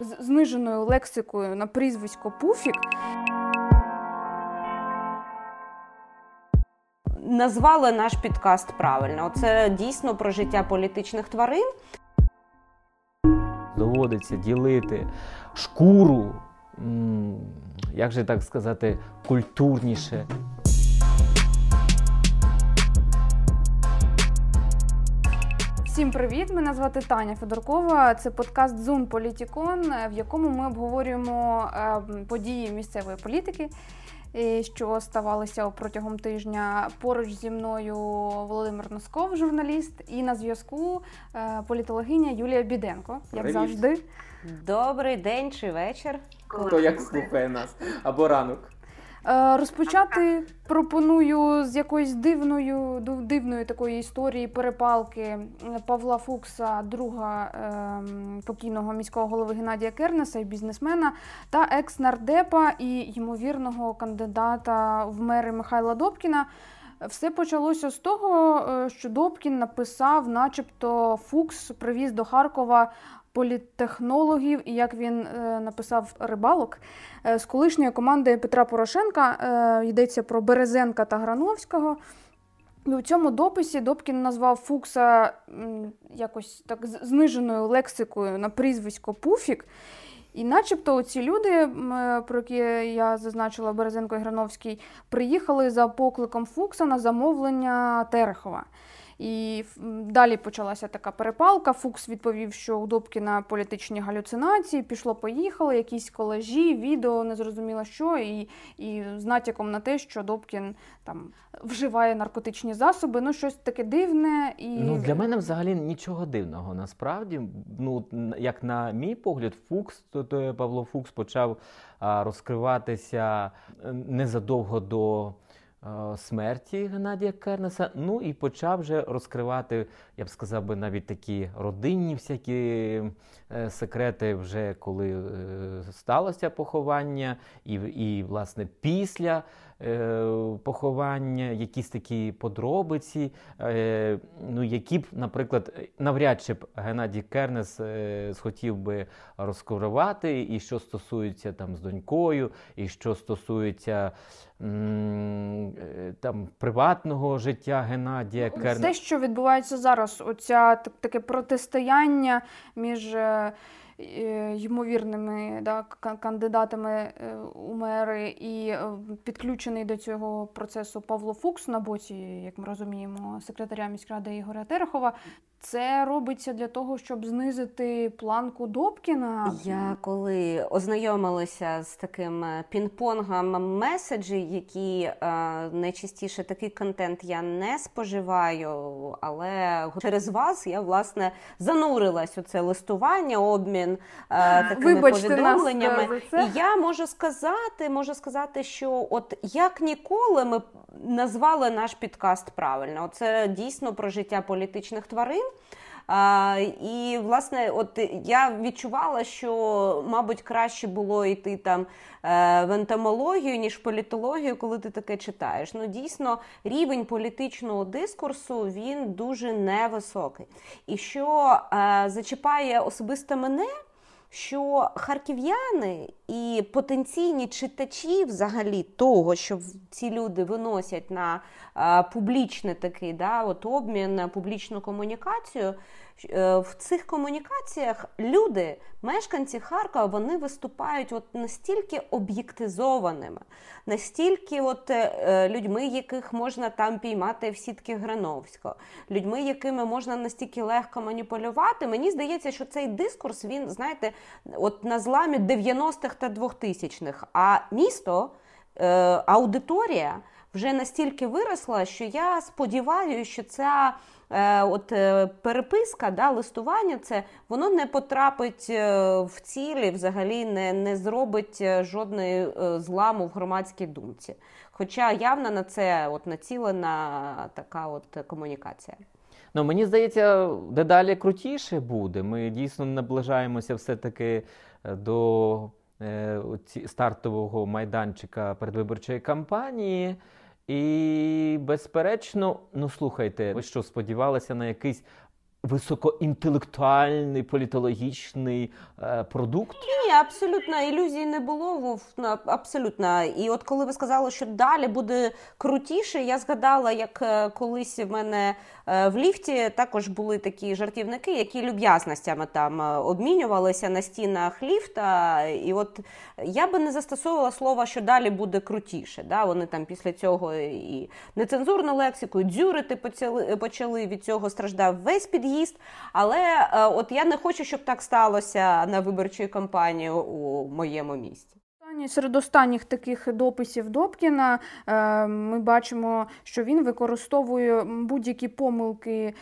з зниженою лексикою на прізвисько Пуфік. Назвали наш підкаст правильно. Це дійсно про життя політичних тварин. Доводиться ділити шкуру, як же так сказати, культурніше. Всім привіт! Мене звати Таня Федоркова. Це подкаст Zoom Політікон, в якому ми обговорюємо е, події місцевої політики, що ставалися протягом тижня. Поруч зі мною Володимир Носков, журналіст, і на зв'язку е, політологиня Юлія Біденко. Як Привіт. завжди. Добрий день чи вечір. Хто як слухає нас або ранок. Е, розпочати пропоную з якоїсь дивною дивної такої історії перепалки Павла Фукса, друга ем, покійного міського голови Геннадія Кернеса і бізнесмена, та екс-нардепа і ймовірного кандидата в мери Михайла Добкіна. Все почалося з того, е, що Добкін написав, начебто, Фукс привіз до Харкова політтехнологів і як він е, написав рибалок е, з колишньої команди Петра Порошенка. Е, йдеться про Березенка та Грановського. І у цьому дописі Добкін назвав Фукса якось так зниженою лексикою на прізвисько Пуфік. І начебто ці люди, про які я зазначила Березенко і Грановський, приїхали за покликом Фукса на замовлення Терехова. І далі почалася така перепалка. Фукс відповів, що у Добкіна політичні галюцинації, пішло, поїхало, якісь колежі, відео, незрозуміло що, і і з натяком на те, що Добкін там вживає наркотичні засоби, ну щось таке дивне. І... Ну Для мене взагалі нічого дивного. Насправді, ну як на мій погляд, Фукс, то, то Павло Фукс почав а, розкриватися е, незадовго до. Е, смерті Геннадія Кернеса. Ну і почав вже розкривати, я б сказав би, навіть такі родинні всякі е, секрети, вже коли е, сталося поховання, і, і власне після. Поховання, якісь такі подробиці, ну які б, наприклад, навряд чи б Геннадій Кернес схотів би розкривати, і що стосується там з донькою, і що стосується Е, там приватного життя Геннадія ну, Керна. Те, що відбувається зараз, оця таке протистояння між е, Е, ймовірними да, кандидатами е, у мери, і е, підключений до цього процесу Павло Фукс на боці, як ми розуміємо, секретаря міськради Ігоря Терехова. Це робиться для того, щоб знизити планку Добкіна. Я коли ознайомилася з таким пінг-понгом меседжі, які е, найчастіше такий контент я не споживаю, але через вас я власне занурилась у це листування, обмін е, такими Вибачте повідомленнями. Нас, це. І я можу сказати, можу сказати, що от як ніколи ми назвали наш підкаст правильно. Це дійсно про життя політичних тварин. А, І, власне, от я відчувала, що, мабуть, краще було йти там е, в ентомологію, ніж в політологію, коли ти таке читаєш. Ну, дійсно, рівень політичного дискурсу він дуже невисокий. І що а, зачіпає особисто мене що харків'яни і потенційні читачі взагалі того, що ці люди виносять на публічний такий да, от обмін публічну комунікацію, в цих комунікаціях люди, мешканці Харкова, вони виступають от настільки об'єктизованими, настільки от е, людьми, яких можна там піймати в сітки Грановського, людьми, якими можна настільки легко маніпулювати. Мені здається, що цей дискурс він, знаєте, от на зламі 90-х та 2000-х, а місто, е, аудиторія вже настільки виросла, що я сподіваюся, що ця. Е, от е, переписка, да, листування, це воно не потрапить е, в цілі, взагалі не не зробить жодної зламу в громадській думці. Хоча явно на це от націлена така от комунікація. Ну, Мені здається, дедалі крутіше буде. Ми дійсно наближаємося все-таки до стартового майданчика передвиборчої кампанії. І, безперечно, ну слухайте, ви що сподівалися на якийсь високоінтелектуальний політологічний е, продукт? Ні, абсолютно ілюзій не було. Вов, абсолютно. І от коли ви сказали, що далі буде крутіше, я згадала, як е, колись в мене е, в ліфті також були такі жартівники, які люб'язностями там е, обмінювалися на стінах ліфта. І от я би не застосовувала слова, що далі буде крутіше. Да? Вони там після цього і нецензурну лексику, і дзюрити почали, від цього страждав весь під'їзд. Але е, от я не хочу, щоб так сталося на виборчій кампанії у моєму місті. Серед останніх таких дописів Добкіна е, ми бачимо, що він використовує будь-які помилки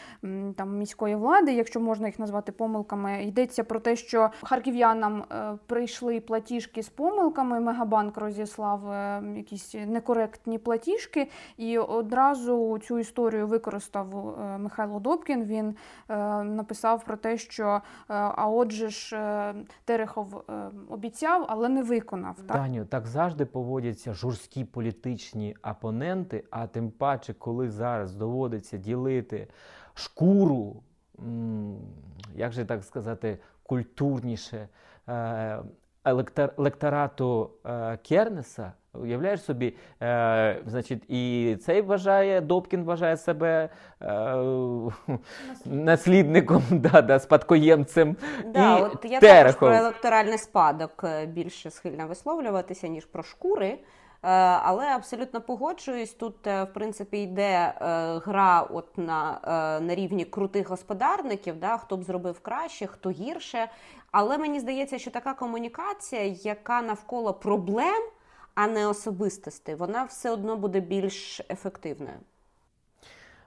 там, міської влади, якщо можна їх назвати помилками. Йдеться про те, що харків'янам е, прийшли платіжки з помилками. Мегабанк розіслав е, якісь некоректні платіжки, і одразу цю історію використав Михайло Добкін. Він написав про те, що а отже ж Терехов обіцяв, але не виконав. Так? Так завжди поводяться жорсткі політичні опоненти, а тим паче, коли зараз доводиться ділити шкуру, як же так сказати, культурніше е, електорату е, Кернеса. Уявляєш собі, е, значить, і цей вважає, Добкін вважає себе е, наслідником, да, да, спадкоємцем. Да, і от я також про електоральний спадок е, більше схильна висловлюватися, ніж про шкури. Е, Але абсолютно погоджуюсь, тут е, в принципі йде гра от на, на рівні крутих господарників, да, хто б зробив краще, хто гірше. Але мені здається, що така комунікація, яка навколо проблем, а не особистостей, вона все одно буде більш ефективною.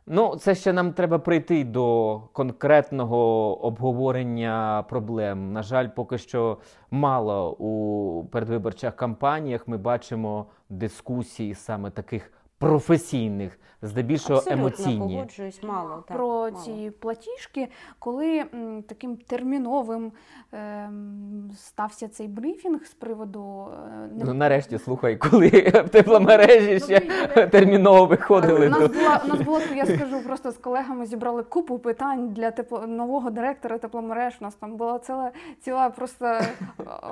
Ну, це ще нам треба прийти до конкретного обговорення проблем. На жаль, поки що мало у передвиборчих кампаніях ми бачимо дискусії саме таких професійних, здебільшого Абсолютно емоційні. погоджуюсь, мало так, про мало. ці платіжки, коли м, таким терміновим ем, стався цей брифінг з приводу е, не- Ну, нарешті, слухай, коли в тепломережі ще Добрий терміново У виходили. нас то- була у нас було, я скажу, просто з колегами зібрали купу питань для тепло нового директора тепломереж. У нас там була ціла ціла просто е,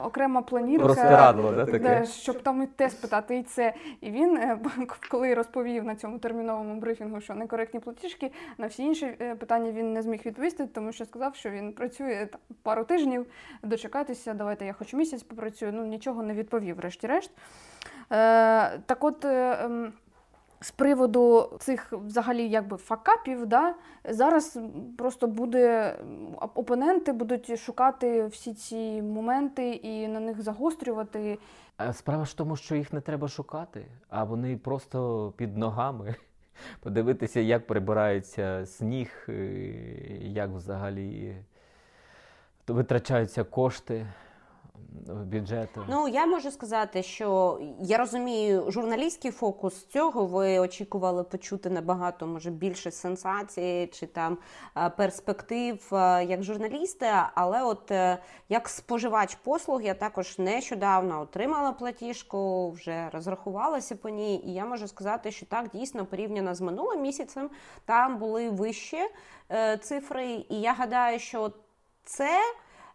окрема планірка. Розтирадло, да, таке? Да, щоб там і те спитати, і це. І він, е, коли розповів на цьому терміновому брифінгу, що некоректні платіжки, на всі інші е, питання він не зміг відповісти, тому що сказав, що він працює там пару тижнів. Дочекайтеся, давайте я хоч місяць попрацюю. Ну нічого не відповів, врешті-решт. Е, так от. е, ем, з приводу цих взагалі якби факапів, да, зараз просто буде опоненти будуть шукати всі ці моменти і на них загострювати. Справа ж в тому, що їх не треба шукати, а вони просто під ногами. Подивитися, як прибирається сніг, е, як взагалі витрачаються кошти бюджету. Ну я можу сказати, що я розумію журналістський фокус цього. Ви очікували почути набагато може більше сенсації чи там е, перспектив е, як журналісти. Але от е, як споживач послуг, я також нещодавно отримала платіжку, вже розрахувалася по ній, і я можу сказати, що так дійсно порівняно з минулим місяцем там були вищі цифри, і я гадаю, що це.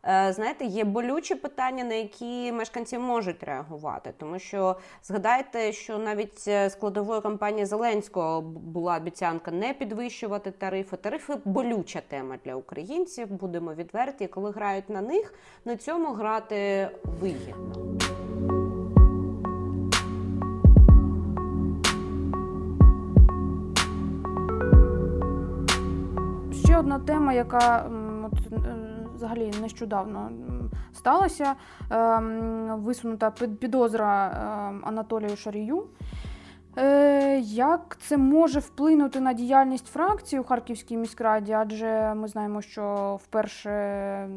Е, Знаєте, є болючі питання, на які мешканці можуть реагувати, тому що згадайте, що навіть е, складовою кампанії Зеленського була обіцянка не підвищувати тарифи. Тарифи болюча тема для українців. Будемо відверті. Коли грають на них, на цьому грати вигідно. Ще одна тема, яка от, взагалі нещодавно м, сталася, ем, висунута підозра ем, Анатолію Шарію. Е, Як це може вплинути на діяльність фракції у Харківській міськраді? Адже ми знаємо, що вперше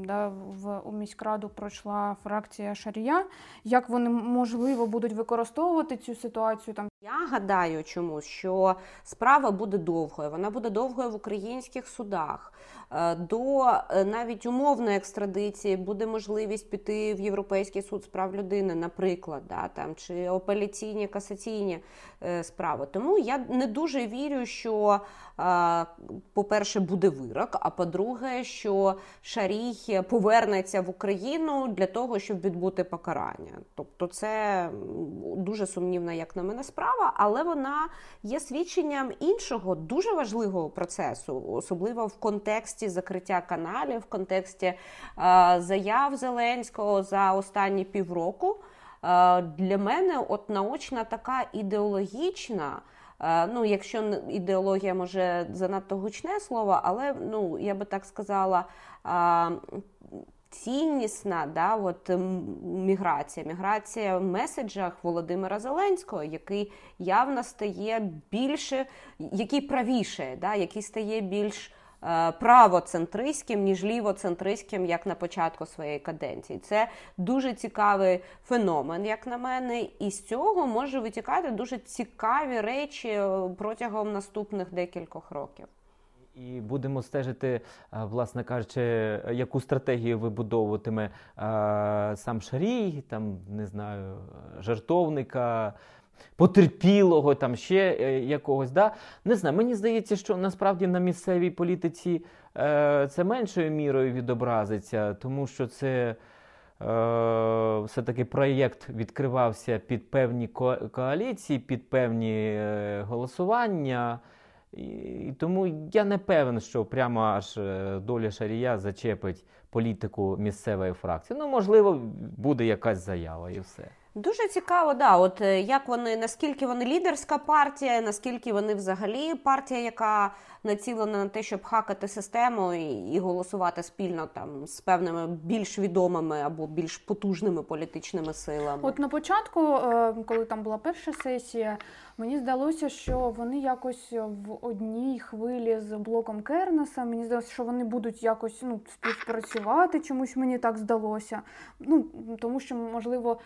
да, в у міськраду пройшла фракція Шарія. Як вони можливо будуть використовувати цю ситуацію там? Я гадаю чомусь, що справа буде довгою. Вона буде довгою в українських судах. Е, до е, навіть умовної екстрадиції буде можливість піти в Європейський суд з прав людини, наприклад, да, там, чи апеляційні касаційні е, справи. Тому я не дуже вірю, що, по-перше, буде вирок, а по-друге, що Шарій повернеться в Україну для того, щоб відбути покарання. Тобто, це дуже сумнівна, як на мене, справа, але вона є свідченням іншого дуже важливого процесу, особливо в контексті закриття каналів, в контексті е, заяв Зеленського за останні півроку. Е, для мене от наочна така ідеологічна. Е, ну, якщо ідеологія може занадто гучне слово, але ну я би так сказала, ціннісна да, от, міграція, міграція в меседжах Володимира Зеленського, який явно стає більше, який правіше, да, який стає більш правоцентристським, ніж лівоцентристським, як на початку своєї каденції. Це дуже цікавий феномен, як на мене, і з цього може витікати дуже цікаві речі е, протягом наступних декількох років. І будемо стежити, е, власне кажучи, яку стратегію вибудовуватиме е, сам Шарій, там не знаю, жартовника, потерпілого, там ще е, якогось. Да? Не знаю, мені здається, що насправді на місцевій політиці це меншою мірою відобразиться, тому що це. Все-таки проєкт відкривався під певні коаліції, під певні голосування. І тому я не певен, що прямо аж е, доля Шарія зачепить політику місцевої фракції. Ну, можливо, буде якась заява і все. Дуже цікаво, да. От е, як вони наскільки вони лідерська партія, наскільки вони взагалі партія, яка націлена на те, щоб хакати систему і, і голосувати спільно там з певними більш відомими або більш потужними політичними силами. От на початку, е, коли там була перша сесія, мені здалося, що вони якось в одній хвилі з блоком Кернеса. Мені здалося, що вони будуть якось ну, співпрацювати. Чомусь мені так здалося. Ну тому що можливо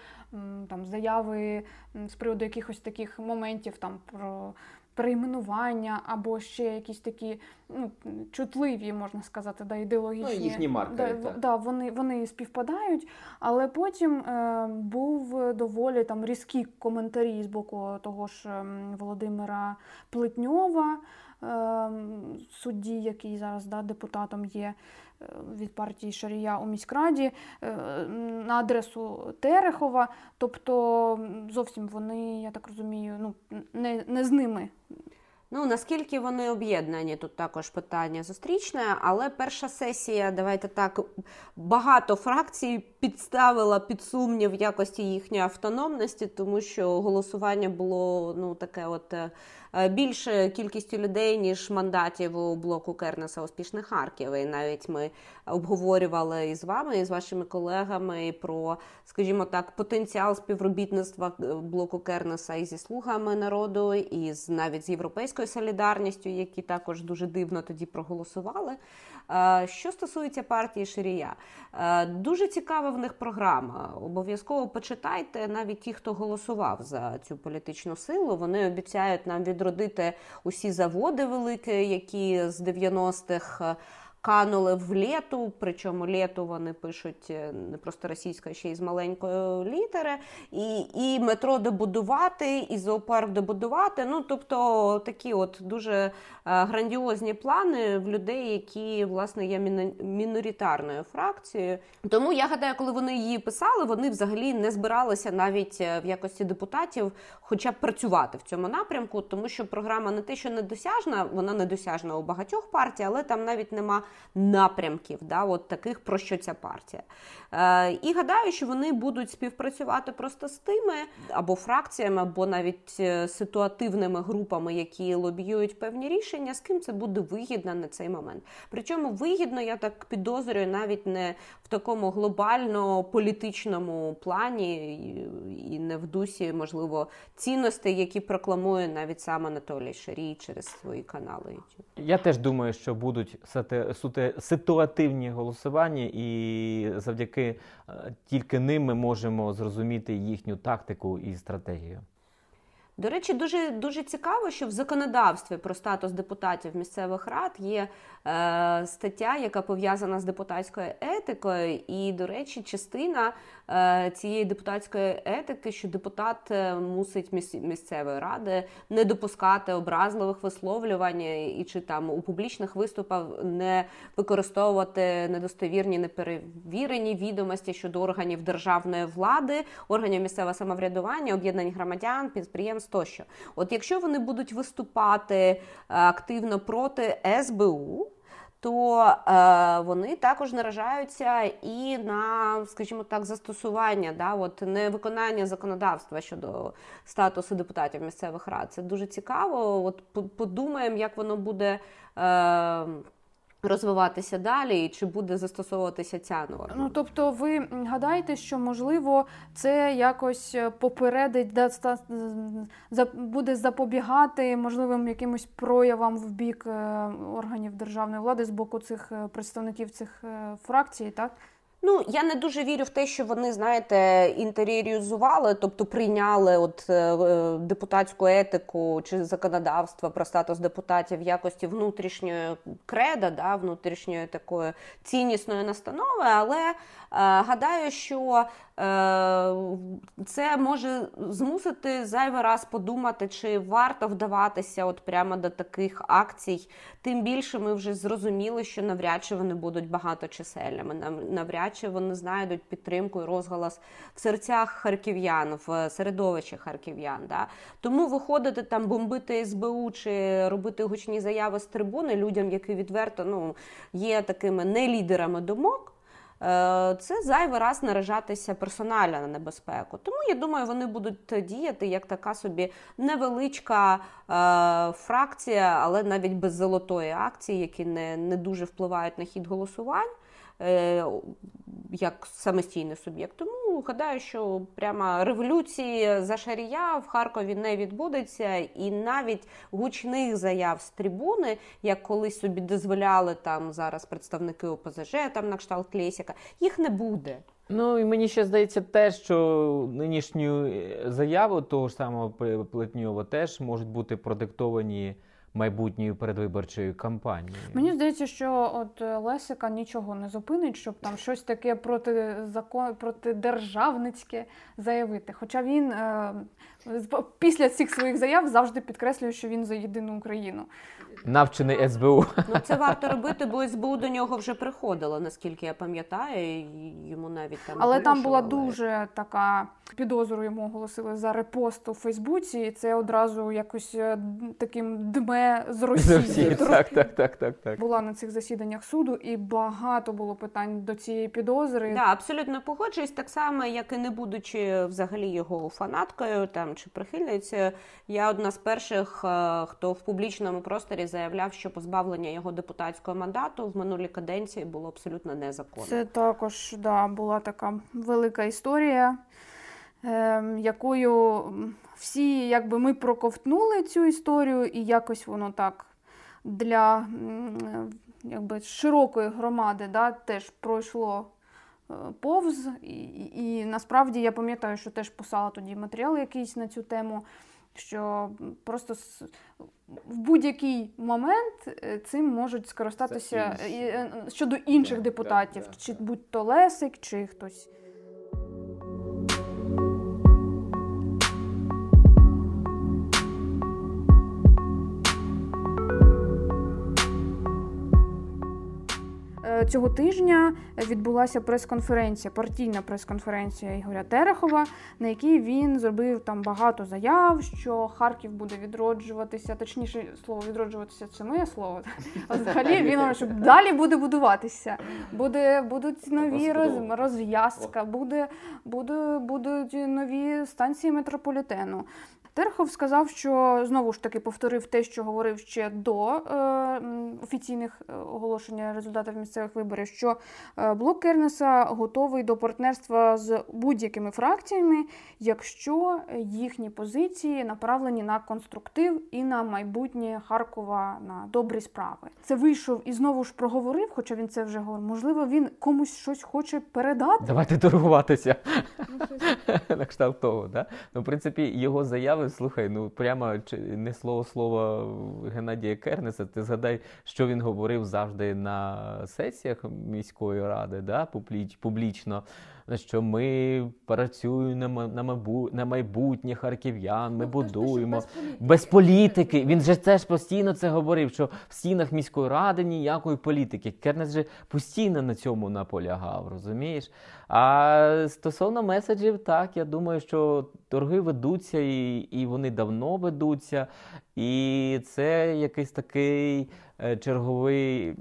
там заяви з приводу якихось таких моментів там про перейменування або ще якісь такі ну, чутливі, можна сказати, да, ідеологічні. Ну, їхні маркери, да, да, вони вони співпадають, але потім е, був доволі там різкі коментарі з боку того ж ем, Володимира Плетньова, е, судді, який зараз да, депутатом є. Е, від партії Шарія у міськраді е, на адресу Терехова. Тобто зовсім вони, я так розумію, ну не, не з ними. Ну наскільки вони об'єднані, тут також питання зустрічне, але перша сесія, давайте так, багато фракцій підставила під сумнів якості їхньої автономності, тому що голосування було ну таке, от е, більше кількістю людей ніж мандатів у блоку Кернеса успішних Харків. І навіть ми обговорювали із вами і з вашими колегами про, скажімо так, потенціал співробітництва е, блоку Кернеса і зі слугами народу, і з навіть з європейською солідарністю, які також дуже дивно тоді проголосували. Е, що стосується партії Ширія, е, дуже цікава в них програма. Обов'язково почитайте навіть ті, хто голосував за цю політичну силу. Вони обіцяють нам відродити усі заводи великі, які з 90-х канули в літу, причому літу вони пишуть е, не просто російською, ще й з маленької літери, і і метро добудувати, і зоопарк добудувати. Ну, тобто такі от дуже е, грандіозні плани в людей, які власне є міноритарною фракцією. Тому я гадаю, коли вони її писали, вони взагалі не збиралися навіть е, в якості депутатів, хоча б працювати в цьому напрямку, тому що програма не те, що недосяжна, вона недосяжна у багатьох партій, але там навіть нема напрямків, да, от таких про що ця партія. Е, І гадаю, що вони будуть співпрацювати просто з тими або фракціями, або навіть е, ситуативними групами, які лобіюють певні рішення, з ким це буде вигідно на цей момент. Причому вигідно, я так підозрюю, навіть не в такому глобально політичному плані і не в дусі, можливо, цінностей, які прокламує навіть сам Анатолій Шарій через свої канали. Я теж думаю, що будуть ситуативні голосування, і завдяки е, тільки ним ми можемо зрозуміти їхню тактику і стратегію. До речі, дуже дуже цікаво, що в законодавстві про статус депутатів місцевих рад є е, стаття, яка пов'язана з депутатською етикою. І, до речі, частина цієї депутатської етики, що депутат е, мусить міс, місцевої ради не допускати образливих висловлювань і чи там у публічних виступах не використовувати недостовірні, неперевірені відомості щодо органів державної влади, органів місцевого самоврядування, об'єднань громадян, підприємств тощо. От якщо вони будуть виступати е, активно проти СБУ. То е, вони також наражаються і на, скажімо так, застосування, да, от невиконання законодавства щодо статусу депутатів місцевих рад. Це дуже цікаво. От подумаємо, як воно буде. Е, розвиватися далі, і чи буде застосовуватися ця норма? Ну тобто, ви гадаєте, що можливо це якось попередить, попередить, буде запобігати можливим якимось проявам в бік е, органів державної влади з боку цих е, представників цих фракцій, так? Ну, я не дуже вірю в те, що вони, знаєте, інтеріоризували, тобто прийняли от е, депутатську етику чи законодавство про статус депутатів в якості внутрішньої креда, да, внутрішньої такої ціннісної настанови, але Гадаю, що е, це може змусити зайвий раз подумати, чи варто вдаватися от прямо до таких акцій. Тим більше ми вже зрозуміли, що навряд чи вони будуть багаточисельними. Навряд чи вони знайдуть підтримку і розголос в серцях харків'ян, в середовищі харків'ян. Да? Тому виходити там, бомбити СБУ чи робити гучні заяви з трибуни людям, які відверто ну, є такими не лідерами думок. Е, це зайвий раз наражатися персонально на небезпеку. Тому я думаю, вони будуть діяти як така собі невеличка е, фракція, але навіть без золотої акції, які не, не дуже впливають на хід голосувань. Е, як самостійний суб'єкт. Тому гадаю, що прямо революції за шарія в Харкові не відбудеться, і навіть гучних заяв з трибуни, як колись собі дозволяли там зараз представники ОПЗЖ, там на кшталт Клєсіка, їх не буде. Ну і мені ще здається, те, що нинішню е, заяву того ж самого Плетньова теж можуть бути продиктовані майбутньої передвиборчої кампанії. Мені здається, що от Лесика нічого не зупинить, щоб там щось таке проти закон протидержавницьке заявити. Хоча він е, після цих своїх заяв завжди підкреслює, що він за єдину Україну. Навчений СБУ. Ну це варто робити, бо СБУ до нього вже приходило, наскільки я пам'ятаю. Йому навіть там але там була дуже така підозру йому оголосили за репост у Фейсбуці, і це одразу якось е, таким дме з Росії. Так, так, так, так, так. Була на цих засіданнях суду, і багато було питань до цієї підозри. Да, абсолютно погоджуюсь, так само, як і не будучи взагалі його фанаткою там чи прихильницею. Я одна з перших, е, хто в публічному просторі заявляв, що позбавлення його депутатського мандату в минулій каденції було абсолютно незаконно. Це також да, була така велика історія. Ем, якою всі якби ми проковтнули цю історію, і якось воно так для якби, широкої громади да, теж пройшло е, повз. І, і насправді я пам'ятаю, що теж писала тоді матеріал якийсь на цю тему, що просто в будь-який момент е, цим можуть скористатися е, щодо інших да, депутатів, да, да, чи будь-то Лесик, чи хтось. Цього тижня відбулася прес-конференція, партійна прес-конференція Ігоря Терехова, на якій він зробив там багато заяв, що Харків буде відроджуватися, точніше слово відроджуватися це моє слово. А взагалі він що далі буде будуватися. Буде будуть нові роз, розв'язка, буде, буде будуть нові станції метрополітену. Терхов сказав, що знову ж таки повторив те, що говорив ще до е, офіційних е, оголошення результатів місцевих виборів, що е, блок Кернеса готовий до партнерства з будь-якими фракціями, якщо їхні позиції направлені на конструктив і на майбутнє Харкова на добрі справи. Це вийшов і знову ж проговорив, хоча він це вже говорив. Можливо, він комусь щось хоче передати. Давайте торгуватися ну, на кшталт того. Да? Ну, в принципі, його заяви цікавить, слухай, ну прямо не слово слово Геннадія Кернеса. Ти згадай, що він говорив завжди на сесіях міської ради, да, публічно що ми працюємо на майбу... на майбутнє харків'ян, ми ну, будуємо без політики. без політики. Він же теж постійно це говорив, що в стінах міської ради ніякої політики. Кернес же постійно на цьому наполягав, розумієш? А стосовно меседжів, так я думаю, що торги ведуться і, і вони давно ведуться, і це якийсь такий. Е, черговий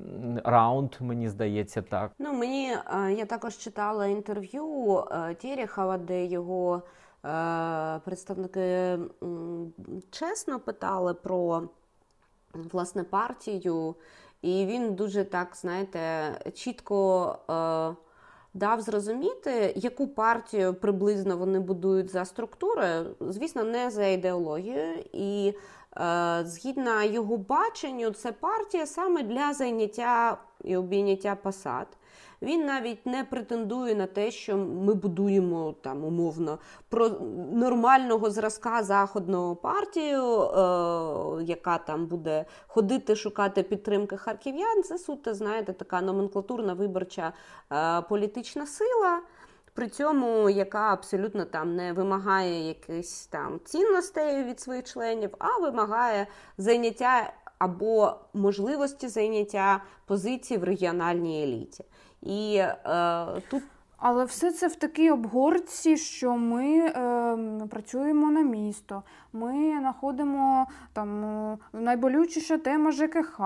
раунд, мені здається, так. Ну мені е, я також читала інтерв'ю е, де його представники чесно питали про власне партію, і він дуже так, знаєте, чітко. Дав зрозуміти, яку партію приблизно вони будують за структурою, звісно, не за ідеологією, і згідно його баченню, це партія саме для зайняття і обійняття посад. Він навіть не претендує на те, що ми будуємо там умовно про нормального зразка заходного партію, е, яка там буде ходити шукати підтримки харків'ян. Це суто, знаєте, така номенклатурна виборча е, політична сила при цьому яка абсолютно там не вимагає якихось там цінностей від своїх членів, а вимагає зайняття або можливості зайняття позицій в регіональній еліті. І е, тут але все це в такій обгорці, що ми е, працюємо на місто. Ми знаходимо там е, найболючіша тема ЖКХ.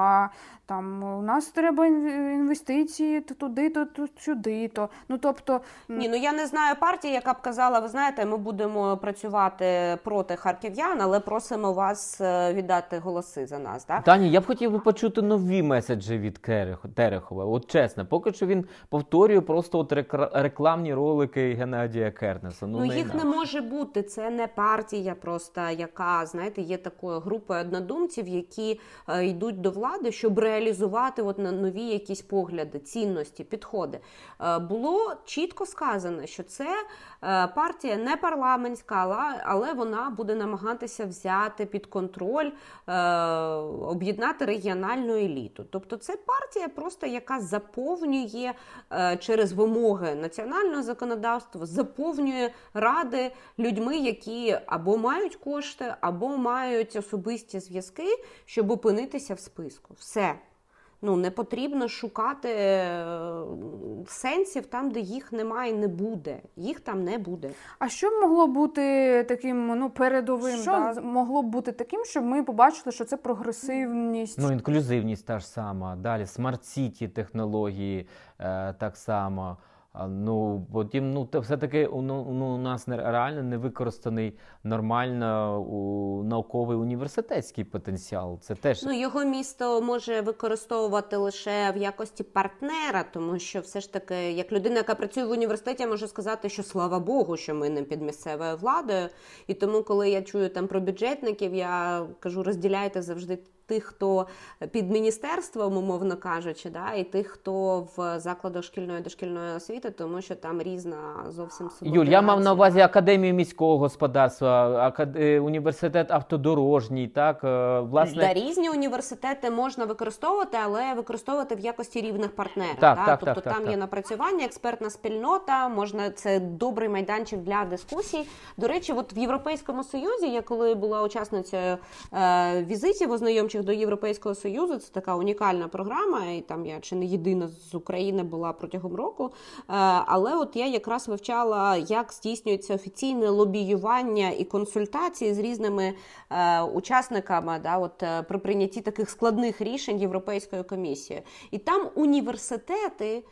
Там у нас треба інвестиції туди, то сюди. то ну тобто ні, ну я не знаю партії, яка б казала, ви знаєте, ми будемо працювати проти харків'ян, але просимо вас е, віддати голоси за нас. Так? Тані, я б хотів би почути нові меседжі від Терехова. От чесно, поки що він повторює просто от рекламні ролики Геннадія Кернеса. Ну, ну не їх інакше. не може бути. Це не партія, просто яка знаєте, є такою групою однодумців, які е, йдуть до влади, щоб реалізувати от на нові якісь погляди, цінності, підходи. Е, було чітко сказано, що це партія не парламентська, але, але вона буде намагатися взяти під контроль, е, об'єднати регіональну еліту. Тобто, це партія, просто яка заповнює е, через вимоги національного законодавства, заповнює ради людьми, які або мають кошти, або мають особисті зв'язки, щоб опинитися в списку. Все. Ну, не потрібно шукати е, сенсів там, де їх немає, не буде. Їх там не буде. А що могло бути таким ну, передовим? Що да? могло б бути таким, щоб ми побачили, що це прогресивність? Ну, інклюзивність та ж сама. Далі smart city технології е, так само. Ну, потім, ну, все-таки ну, ну, у нас реально не використаний нормально у науковий університетський потенціал. Це теж ну його місто може використовувати лише в якості партнера, тому що все ж таки, як людина, яка працює в університеті, я можу сказати, що слава Богу, що ми не під місцевою владою. І тому, коли я чую там про бюджетників, я кажу, розділяйте завжди тих, хто під міністерством, умовно кажучи, да, і тих, хто в закладах шкільної дошкільної освіти, тому що там різна зовсім Юль, я мав на увазі академію міського господарства. Е, університет автодорожній. Так е, власне да, різні університети можна використовувати, але використовувати в якості рівних партнерів. Так, да? так, тобто так, там так, є напрацювання, експертна спільнота, можна це добрий майданчик для дискусій. До речі, от в Європейському Союзі, я коли була учасницею е, візитів до Європейського союзу. Це така унікальна програма, і там я чи не єдина з України була протягом року. Е, але от я якраз вивчала, як здійснюється офіційне лобіювання і консультації з різними е, учасниками да, от, е, при прийнятті таких складних рішень Європейською комісією. І там університети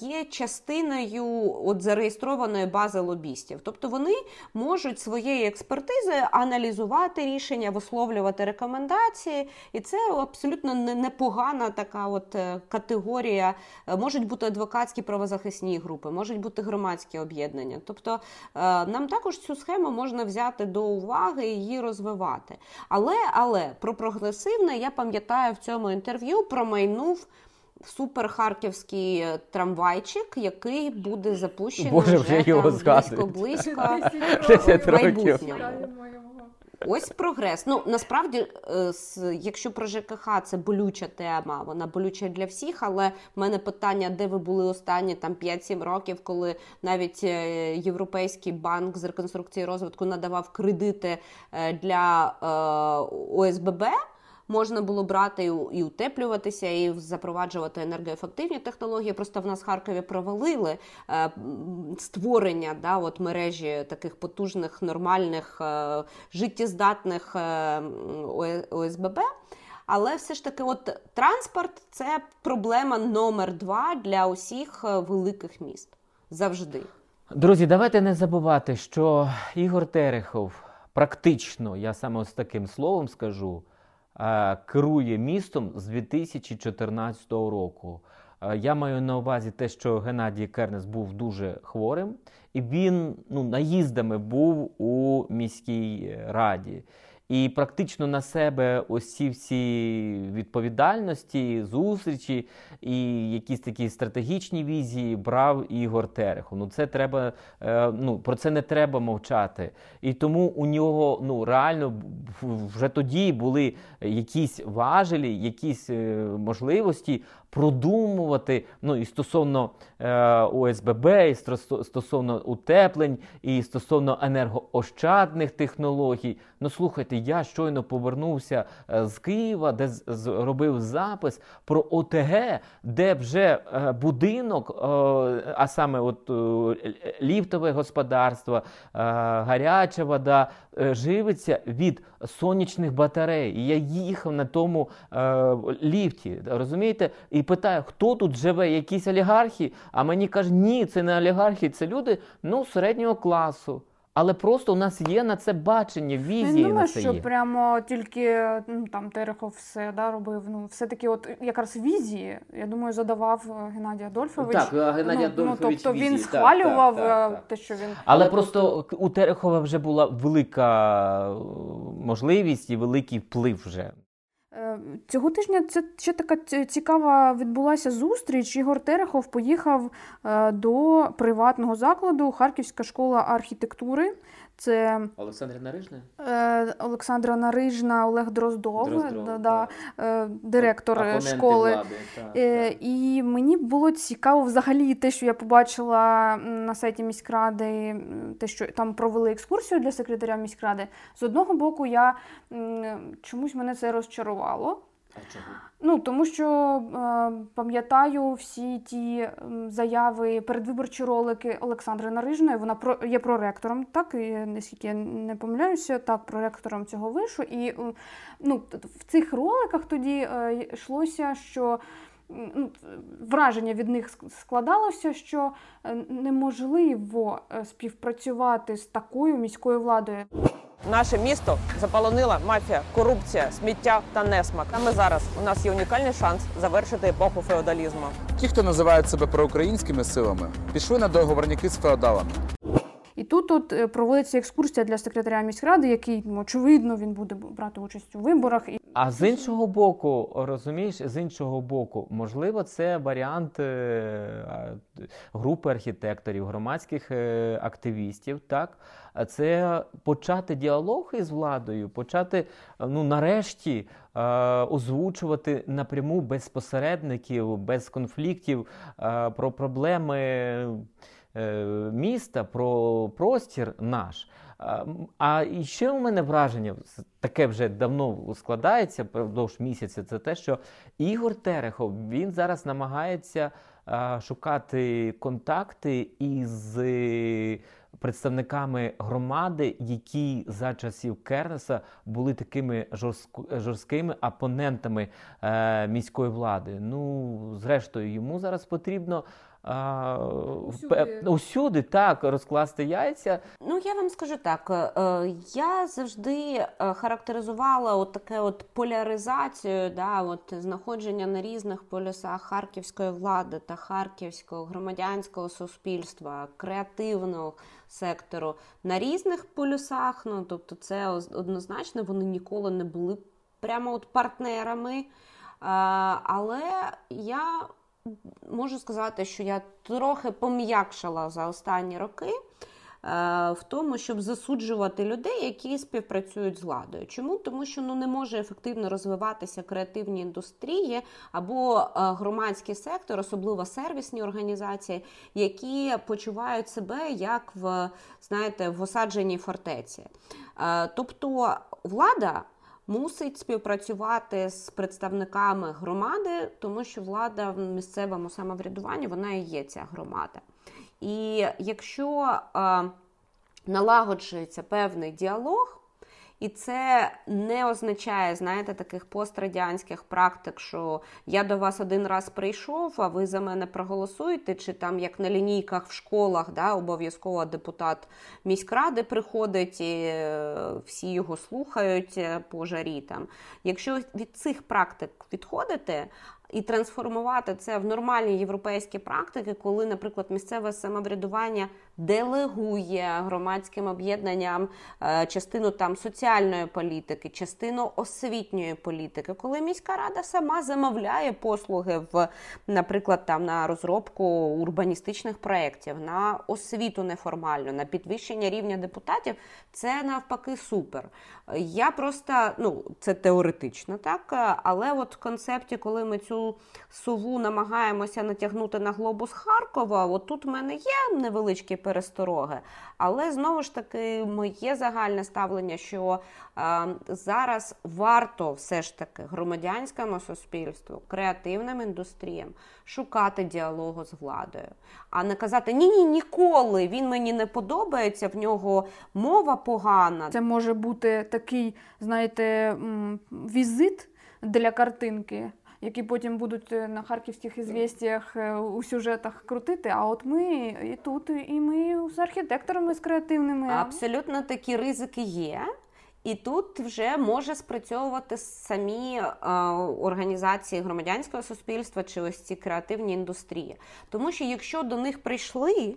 є частиною от зареєстрованої бази лобістів. Тобто вони можуть своєю експертизою аналізувати рішення, висловлювати рекомендації і це абсолютно непогана така от е, категорія. Е, можуть бути адвокатські правозахисні групи, можуть бути громадські об'єднання. Тобто е, нам також цю схему можна взяти до уваги і її розвивати. Але але про прогресивне я пам'ятаю в цьому інтерв'ю промайнув. Суперхарківський трамвайчик, який буде запущений Боже, вже, вже його там, близько близько майбутньому. Ось прогрес. Ну насправді, е, якщо про ЖКХ це болюча тема, вона болюча для всіх. Але в мене питання, де ви були останні там 5-7 років, коли навіть е, Європейський банк з реконструкції розвитку надавав кредити е, для ОСББ можна було брати і утеплюватися, і запроваджувати енергоефективні технології. Просто в нас в Харкові провалили е, створення да, от мережі таких потужних, нормальних, е, життєздатних е, ОСББ. Але все ж таки, от транспорт це проблема номер два для усіх великих міст завжди. Друзі, давайте не забувати, що Ігор Терехов практично, я саме з таким словом скажу, керує містом з 2014 року. Е, я маю на увазі те, що Геннадій Кернес був дуже хворим, і він ну, наїздами був у міській раді. І практично на себе ці всі відповідальності, зустрічі і якісь такі стратегічні візії брав Ігор Терехов. Ну це треба, е, ну про це не треба мовчати. І тому у нього ну реально вже тоді були якісь важелі, якісь е, можливості продумувати ну і стосовно е, ОСББ, і стосовно утеплень, і стосовно енергоощадних технологій. Ну слухайте, я щойно повернувся е, з Києва, де зробив запис про ОТГ, де вже е, будинок, е, а саме от ліфтове господарство, гаряча вода живиться від сонячних батарей. Я їхав на тому ліфті. Розумієте? І питаю, хто тут живе, якісь олігархи? А мені кажуть, ні, це не олігархи, це люди ну, середнього класу. Але просто у нас є на це бачення, візії не на це що є. прямо тільки ну, там Терехов все да, робив. Ну, все-таки, от якраз візії, я думаю, задавав е, Геннадій Адольфович. Так, Геннадій ну, Адольфович ну, Тобто візії. він схвалював так, так, е, так. те, що він. Але просто у Терехова вже була велика е, можливість і великий вплив вже. Е, цього тижня це ще така цікава відбулася зустріч. Ігор Терехов поїхав е, до приватного закладу Харківська школа архітектури. Це Олександра Нарижна? Е, Олександра Нарижна, Олег Дроздов, Дроздов, да, е, директор Опоненти школи. Влади, так, е, так. І мені було цікаво взагалі те, що я побачила на сайті міськради, те, що там провели екскурсію для секретаря міськради. З одного боку, я чомусь мене це розчарувало. Чого? Ну тому що е, пам'ятаю всі ті заяви, передвиборчі ролики Олександри Нарижної. Вона є проректором, так і наскільки я не помиляюся, так проректором цього вишу. І ну в цих роликах тоді е, йшлося, що ну, Враження від них складалося, що е, неможливо співпрацювати з такою міською владою. Наше місто заполонила мафія, корупція, сміття та несмак. Саме зараз у нас є унікальний шанс завершити епоху феодалізму. Ті, хто називають себе проукраїнськими силами, пішли на договорники з феодалами. І тут от е, проводиться екскурсія для секретаря міськради, який ну, очевидно він буде брати участь у виборах. А з іншого боку, розумієш, з іншого боку, можливо, це варіант е, групи архітекторів, громадських е, активістів. Так, це почати діалог із владою, почати ну нарешті озвучувати напряму без посередників, без конфліктів про проблеми. Е, міста, про простір наш. А і ще у мене враження таке вже давно складається впродовж місяця. Це те, що Ігор Терехов він зараз намагається шукати контакти із представниками громади, які за часів Кернеса були такими жорсткими опонентами е, міської влади. Ну, зрештою, йому зараз потрібно. Усюди. Усюди так розкласти яйця. Ну я вам скажу так. Е, я завжди е, характеризувала от таке от поляризацію, да, от знаходження на різних полюсах харківської влади та харківського громадянського суспільства, креативного сектору на різних полюсах. Ну тобто, це однозначно вони ніколи не були прямо от партнерами. Але я можу сказати, що я трохи пом'якшала за останні роки. в тому, щоб засуджувати людей, які співпрацюють з владою. Чому? Тому що ну не може ефективно розвиватися креативні індустрії або е, громадський сектор, особливо сервісні організації, які почувають себе як в знаєте в осадженій фортеці. Е, тобто влада. Мусить співпрацювати з представниками громади, тому що влада в місцевому самоврядуванні вона і є ця громада. І якщо е, налагоджується певний діалог, і це не означає, знаєте, таких пострадянських практик, що я до вас один раз прийшов, а ви за мене проголосуєте, чи там як на лінійках в школах, да, обов'язково депутат міськради приходить, і е, всі його слухають е, по жарі. Там. Якщо від цих практик відходити, і трансформувати це в нормальні європейські практики, коли, наприклад, місцеве самоврядування делегує громадським об'єднанням е, частину там соціальної політики, частину освітньої політики, коли міська рада сама замовляє послуги в, наприклад, там на розробку урбаністичних проєктів, на освіту неформальну, на підвищення рівня депутатів, це навпаки супер. Я просто ну це теоретично, так але от в концепті, коли ми цю сову намагаємося натягнути на глобус Харкова, от тут в мене є невеличкі перестороги, але знову ж таки моє загальне ставлення, що е, зараз варто все ж таки громадянському суспільству, креативним індустріям шукати діалогу з владою, а не казати ні, ні, ніколи він мені не подобається, в нього мова погана. Це може бути такий, знаєте, візит для картинки які потім будуть е, на харківських ізвістіях е, у сюжетах крутити. А от ми і тут, і ми з архітекторами з креативними. Абсолютно такі ризики є. І тут вже може спрацьовувати самі е, організації громадянського суспільства чи ось ці креативні індустрії. Тому що якщо до них прийшли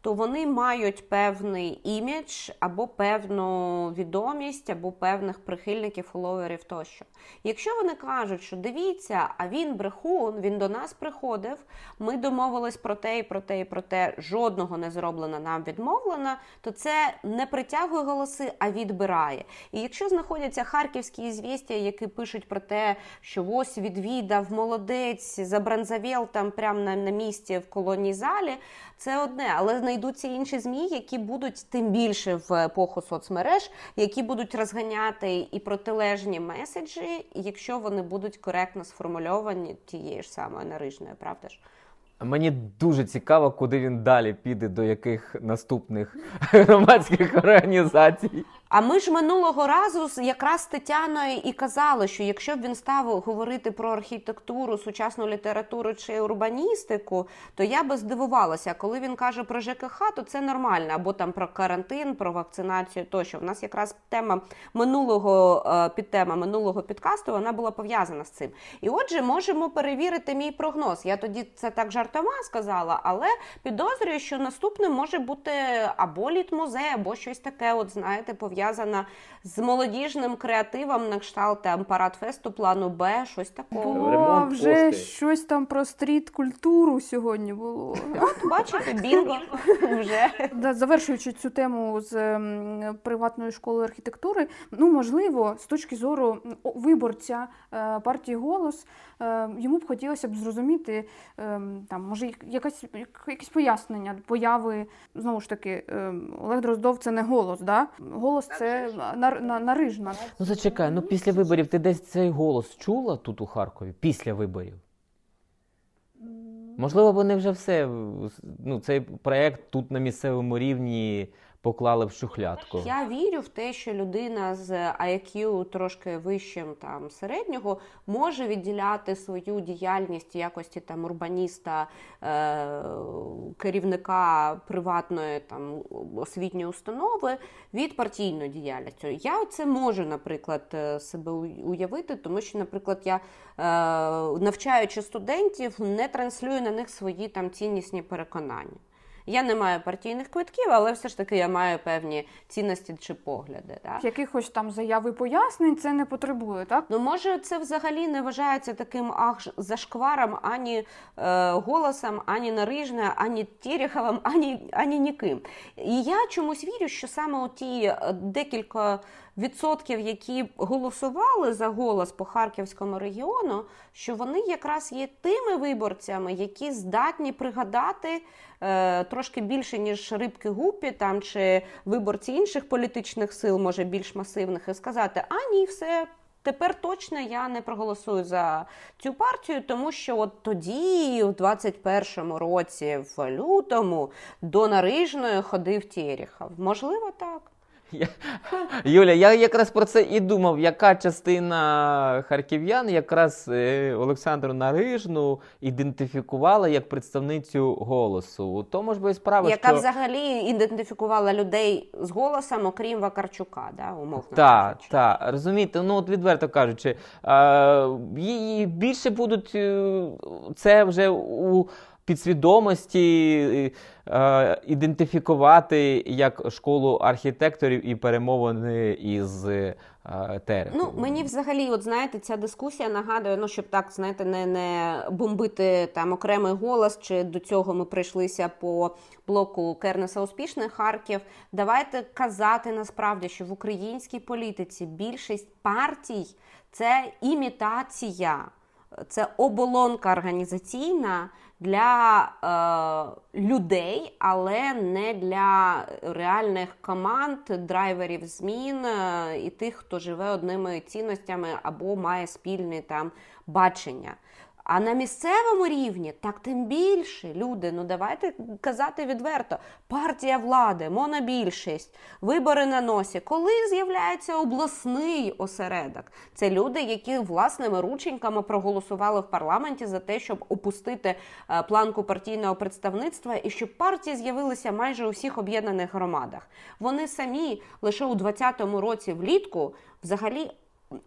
то вони мають певний імідж або певну відомість, або певних прихильників, фоловерів тощо. Якщо вони кажуть, що дивіться, а він брехун, він до нас приходив, ми домовились про те і про те і про те, жодного не зроблено, нам відмовлено, то це не притягує голоси, а відбирає. І якщо знаходяться харківські звістя, які пишуть про те, що ось відвідав молодець, забранзавєл там прямо на, на місці в колонній залі, це одне, але знайдуться інші змі, які будуть тим більше в епоху соцмереж, які будуть розганяти і протилежні меседжі, якщо вони будуть коректно сформульовані тією ж самою нарижною, правда ж? Мені дуже цікаво, куди він далі піде, до яких наступних громадських організацій. А ми ж минулого разу якраз з Тетяною і казали, що якщо б він став говорити про архітектуру, сучасну літературу чи урбаністику, то я би здивувалася. Коли він каже про ЖКХ, то це нормально, або там про карантин, про вакцинацію. Тощо в нас якраз тема минулого е, підтема минулого підкасту вона була пов'язана з цим. І отже, можемо перевірити мій прогноз. Я тоді це так жартома сказала, але підозрюю, що наступним може бути або літмузей, або щось таке, от знаєте, пов'язане пов'язана з молодіжним креативом на кшталт Парадфесту, плану Б, щось такого. Було вже пости. щось там про стріт-культуру сьогодні було. От, бачите, бінго вже. Завершуючи цю тему з приватною школою архітектури, ну можливо, з точки зору виборця е, партії голос. Е, йому б хотілося б зрозуміти е, там, може, якась якесь пояснення появи. Знову ж таки, е, Олег Дроздов це не голос, да? голос це нар, на, нарижна. Ну зачекай, ну після виборів ти десь цей голос чула тут у Харкові після виборів? Можливо, вони вже все. Ну, цей проєкт тут на місцевому рівні поклали в шухлядку. Я вірю в те, що людина з IQ трошки вищим там середнього може відділяти свою діяльність якості там урбаніста, е- керівника приватної там освітньої установи від партійної діяльності. Я це можу, наприклад, е, себе уявити, тому що, наприклад, я е- навчаючи студентів, не транслюю на них свої там ціннісні переконання. Я не маю партійних квитків, але все ж таки я маю певні цінності чи погляди. Так? Якихось там заяв і пояснень це не потребує, так? Ну, може, це взагалі не вважається таким ах зашкваром ані е, голосом, ані Нарижне, ані Тереховим, ані, ані ніким. І я чомусь вірю, що саме ті е, декілька відсотків, які голосували за голос по харківському регіону, що вони якраз є тими виборцями, які здатні пригадати е, трошки більше, ніж рибки гупі там чи виборці інших політичних сил, може більш масивних, і сказати: а ні, все. Тепер точно я не проголосую за цю партію, тому що от тоді, у 21-му році, в лютому, до Нарижної ходив Терехов. Можливо, так. Я... Юля, я якраз про це і думав, яка частина харків'ян якраз е, Олександру Нарижну ідентифікувала як представницю голосу. Тому ж би справа, Яка що... взагалі ідентифікувала людей з голосом, окрім Вакарчука, да, умовно Так, так, розумієте, ну от відверто кажучи, е, її більше будуть е, це вже у підсвідомості е, ідентифікувати як школу архітекторів і перемовини із е. Ну, мені взагалі, от знаєте, ця дискусія нагадує, ну щоб так знаєте, не, не бомбити там окремий голос, чи до цього ми прийшлися по блоку Кернеса Успішний Харків. Давайте казати насправді, що в українській політиці більшість партій це імітація, це оболонка організаційна для е, людей, але не для реальних команд, драйверів змін е, і тих, хто живе одними цінностями або має спільне там бачення. А на місцевому рівні так тим більше люди. Ну давайте казати відверто: партія влади, монобільшість, вибори на носі. Коли з'являється обласний осередок, це люди, які власними рученьками проголосували в парламенті за те, щоб опустити е, планку партійного представництва і щоб партії з'явилися майже у всіх об'єднаних громадах. Вони самі лише у 2020 році влітку взагалі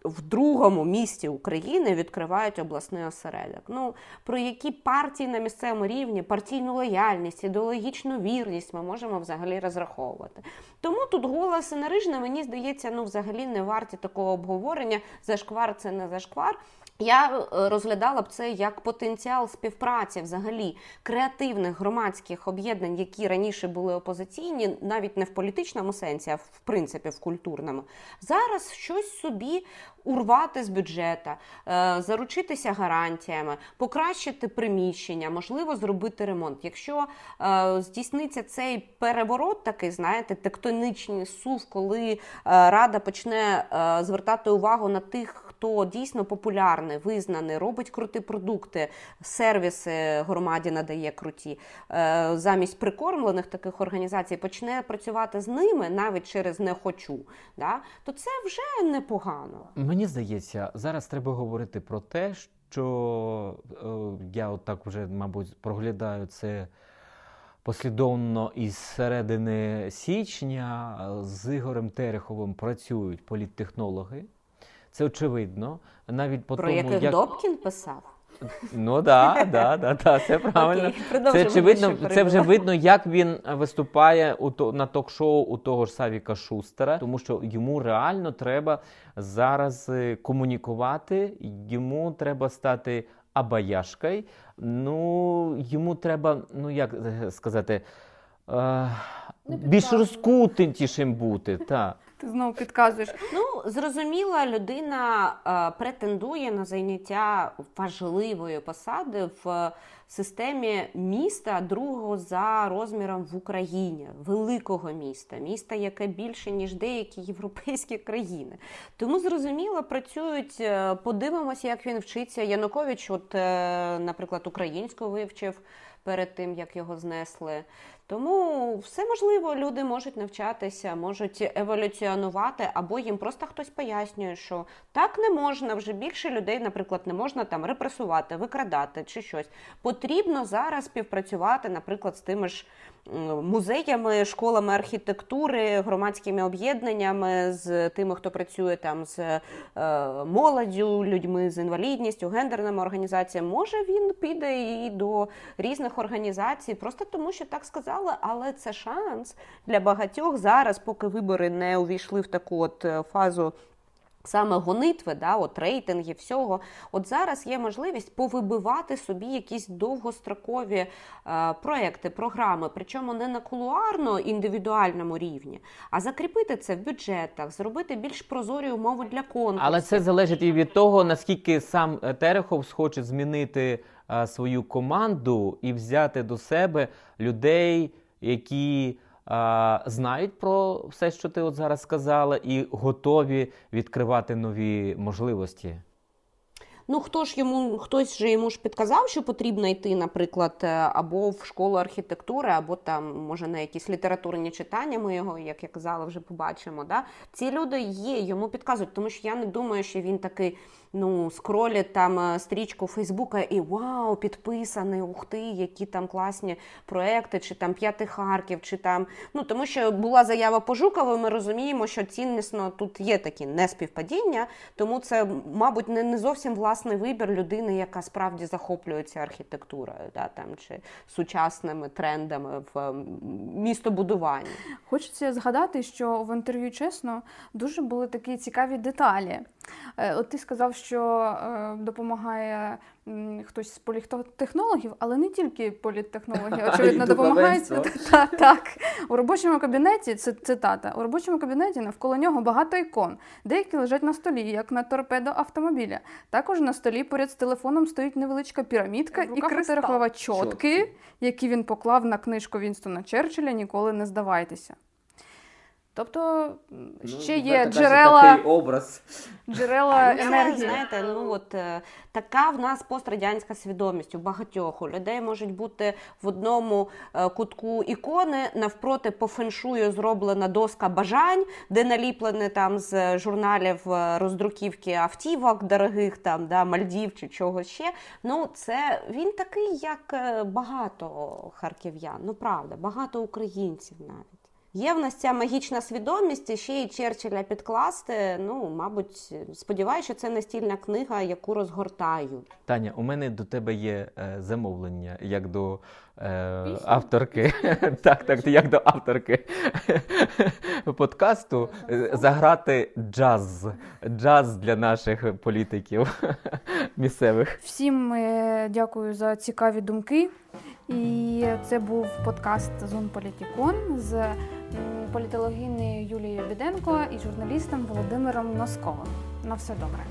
в другому місті України відкривають обласний осередок. Ну про які партії на місцевому рівні, партійну лояльність, ідеологічну вірність ми можемо взагалі розраховувати. Тому тут голос Нарижна, мені здається, ну взагалі не варті такого обговорення. Зашквар це не зашквар. Я е, розглядала б це як потенціал співпраці взагалі креативних громадських об'єднань, які раніше були опозиційні, навіть не в політичному сенсі, а в принципі в культурному. Зараз щось собі урвати з бюджета, е, заручитися гарантіями, покращити приміщення, можливо, зробити ремонт. Якщо е, здійсниться цей переворот, такий знаєте, тектонічний сув, коли рада почне звертати увагу на тих, хто дійсно популярний, визнаний, робить круті продукти, сервіси громаді надає круті, е, замість прикормлених таких організацій почне працювати з ними навіть через не хочу, да, то це вже непогано. Мені здається, зараз треба говорити про те, що е, я отак вже, мабуть, проглядаю це. Послідовно із середини січня з Ігорем Тереховим працюють політтехнологи. Це очевидно. Навіть по Про тому, яких як... Добкін писав? Ну да, да, да, да, це правильно. Окей, це очевидно, це вже видно, як він виступає у то на ток-шоу у того ж Савіка Шустера, тому що йому реально треба зараз е, комунікувати, йому треба стати абаяшкою. Ну йому треба, ну як е, сказати. е, Більш розкутим бути, так. Ти знову підказуєш. Ну, зрозуміло, людина е, претендує на зайняття важливої посади в системі міста другого за розміром в Україні, великого міста, міста, яке більше ніж деякі європейські країни. Тому зрозуміло, працюють. е, Подивимося, як він вчиться. Янукович, от, е, наприклад, українську вивчив перед тим, як його знесли. Тому все можливо, люди можуть навчатися, можуть еволюціонувати, або їм просто хтось пояснює, що так не можна. Вже більше людей, наприклад, не можна там репресувати, викрадати чи щось. Потрібно зараз співпрацювати, наприклад, з тими ж музеями, школами архітектури, громадськими об'єднаннями, з тими, хто працює там з е, молоддю, людьми з інвалідністю, гендерними організаціями. Може він піде і до різних організацій, просто тому що так сказали сказали, але це шанс для багатьох зараз, поки вибори не увійшли в таку от е, фазу. Саме гонитви, да, от рейтинги, всього. От зараз є можливість повибивати собі якісь довгострокові е, проекти, програми, причому не на кулуарно індивідуальному рівні, а закріпити це в бюджетах, зробити більш прозорі умови для конкурсу. Але це залежить і від того, наскільки сам е, Терехов схоче змінити а, свою команду і взяти до себе людей, які знають про все, що ти от зараз сказала, і готові відкривати нові можливості. Ну хто ж йому хтось же йому ж підказав, що потрібно йти, наприклад, е, або в школу архітектури, або там може на якісь літературні читання. Ми його, як я казала, вже побачимо. Да? Ці люди є, йому підказують, тому що я не думаю, що він такий. Ну, скролять там е, стрічку Фейсбука і вау, підписаний, ух ти, які там класні проекти, чи там п'ятий Харків, чи там. Ну тому що була заява по Жукову, ми розуміємо, що ціннісно тут є такі неспівпадіння, тому це, мабуть, не, не зовсім власний вибір людини, яка справді захоплюється архітектурою, да, там, чи сучасними трендами в містобудуванні. Хочеться згадати, що в інтерв'ю чесно дуже були такі цікаві деталі. Е, От ти сказав, що е, допомагає хтось з політтехнологів, але не тільки політтехнологи, очевидно, допомагають. Та, так. У робочому кабінеті, це цитата, у робочому кабінеті навколо нього багато ікон. Деякі лежать на столі, як на торпедо автомобіля. Також на столі поряд з телефоном стоїть невеличка пірамідка і Чотки. чотки, які він поклав на книжку Вінстона Черчилля Ніколи не здавайтеся. Тобто Ну, ще відверто є кажучи, джерела, Такий образ. джерела Ну, енергії. Знаєте, ну от е, така в нас пострадянська свідомість у багатьох. У людей можуть бути в одному е, кутку ікони, навпроти по феншую зроблена доска бажань, де наліплене там з журналів е, роздруківки автівок дорогих, там да, Мальдів чи чогось ще. Ну, це він такий, як багато харків'ян. Ну правда, багато українців навіть. Є в нас ця магічна свідомість, і ще й Черчилля підкласти. Ну, мабуть, сподіваюся, що це настільна книга, яку розгортаю. Таня, у мене до тебе є е, замовлення як до е, авторки. так, так, як до авторки подкасту е, заграти джаз. Джаз для наших політиків місцевих. Всім е, дякую за цікаві думки. І це був подкаст Зон Політікон з м, політологинею Юлією Біденко і журналістом Володимиром Носковим. На все добре.